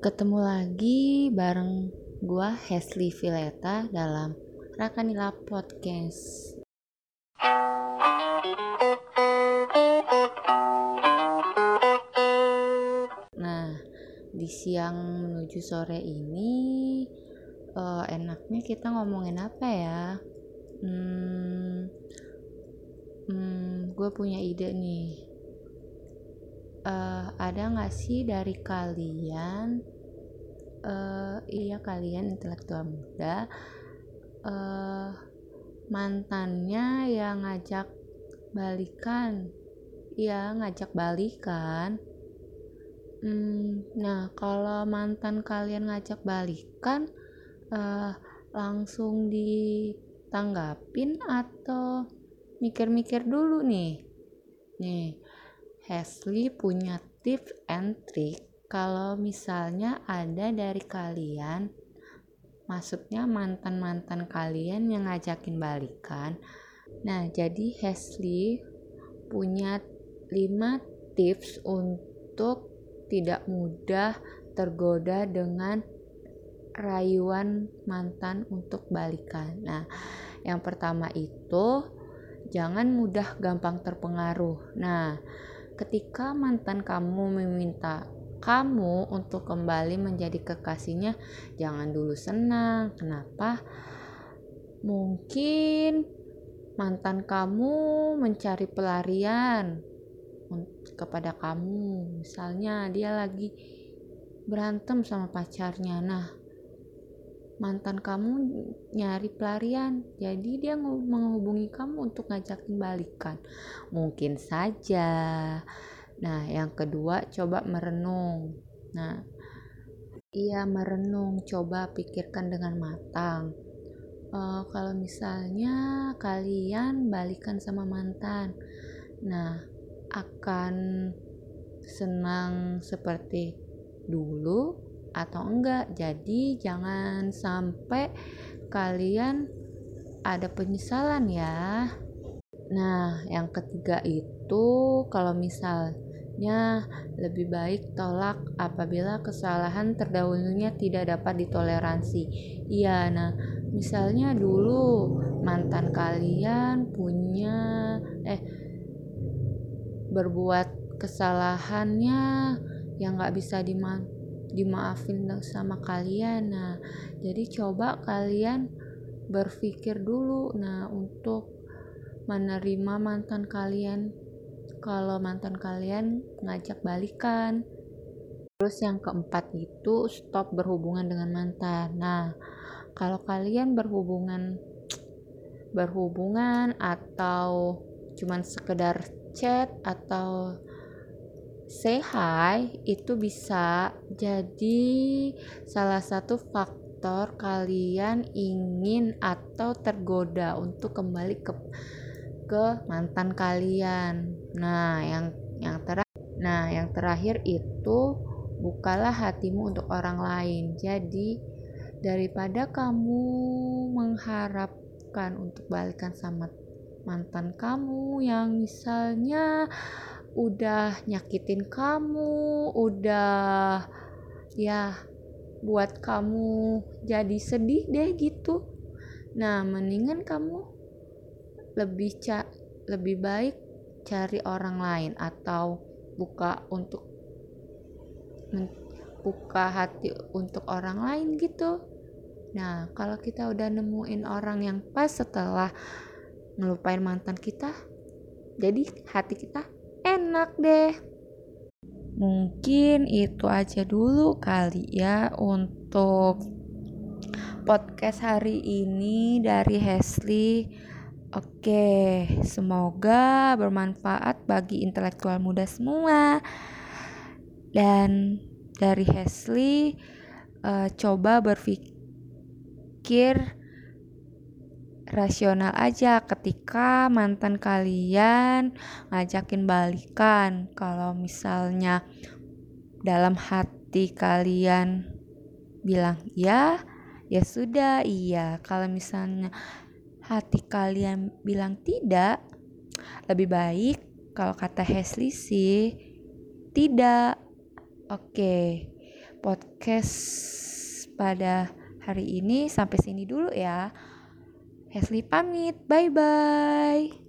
Ketemu lagi bareng gua Hesley Vileta dalam Rakanila Podcast. Nah, di siang menuju sore ini uh, enaknya kita ngomongin apa ya? Hmm, hmm gue punya ide nih uh, ada nggak sih dari kalian uh, iya kalian intelektual muda uh, mantannya yang ngajak balikan? Iya ngajak balikan. Hmm, nah kalau mantan kalian ngajak balikan uh, langsung ditanggapin atau mikir-mikir dulu nih? Nih Hesley punya tips and trick. Kalau misalnya ada dari kalian maksudnya mantan-mantan kalian yang ngajakin balikan. Nah jadi Hesley punya 5 tips untuk tidak mudah tergoda dengan rayuan mantan untuk balikan. Nah yang pertama itu jangan mudah gampang terpengaruh. Nah ketika mantan kamu meminta kamu untuk kembali menjadi kekasihnya, jangan dulu senang. Kenapa? Mungkin mantan kamu mencari pelarian kepada kamu. Misalnya dia lagi berantem sama pacarnya. Nah, mantan kamu nyari pelarian. Jadi dia menghubungi kamu untuk ngajakin balikan. Mungkin saja. Nah yang kedua coba merenung. Nah iya merenung. Coba pikirkan dengan matang. Uh, kalau misalnya kalian balikan sama mantan nah akan senang seperti dulu atau enggak. Jadi jangan sampai kalian ada penyesalan ya. Nah, yang ketiga itu kalau misalnya lebih baik tolak apabila kesalahan terdahulunya tidak dapat ditoleransi. Iya, nah misalnya dulu mantan kalian punya eh berbuat kesalahannya yang nggak bisa diman dimaafin sama kalian. Nah jadi coba kalian berpikir dulu nah untuk menerima mantan kalian. Kalau mantan kalian ngajak balikan. Terus yang keempat itu stop berhubungan dengan mantan. Nah kalau kalian berhubungan berhubungan atau cuman sekedar chat atau say hi itu bisa jadi salah satu faktor kalian ingin atau tergoda untuk kembali ke ke mantan kalian. Nah, yang yang terakhir nah, yang terakhir itu bukalah hatimu untuk orang lain. Jadi daripada kamu mengharapkan untuk balikan sama mantan kamu yang misalnya udah nyakitin kamu, udah ya buat kamu jadi sedih deh gitu. Nah, mendingan kamu lebih ca lebih baik cari orang lain atau buka untuk buka hati untuk orang lain gitu. Nah, kalau kita udah nemuin orang yang pas setelah ngelupain mantan kita, jadi hati kita enak deh. Mungkin itu aja dulu kali ya untuk podcast hari ini dari Hesley. Oke, semoga bermanfaat bagi intelektual muda semua. Dan dari Hesley, uh, coba berpikir rasional aja ketika mantan kalian ngajakin balikan. Kalau misalnya dalam hati kalian bilang ya, ya sudah iya. Kalau misalnya hati kalian bilang tidak, lebih baik kalau kata Hesley sih tidak. Oke. podcast pada hari ini sampai sini dulu ya. Hesli pamit, bye bye.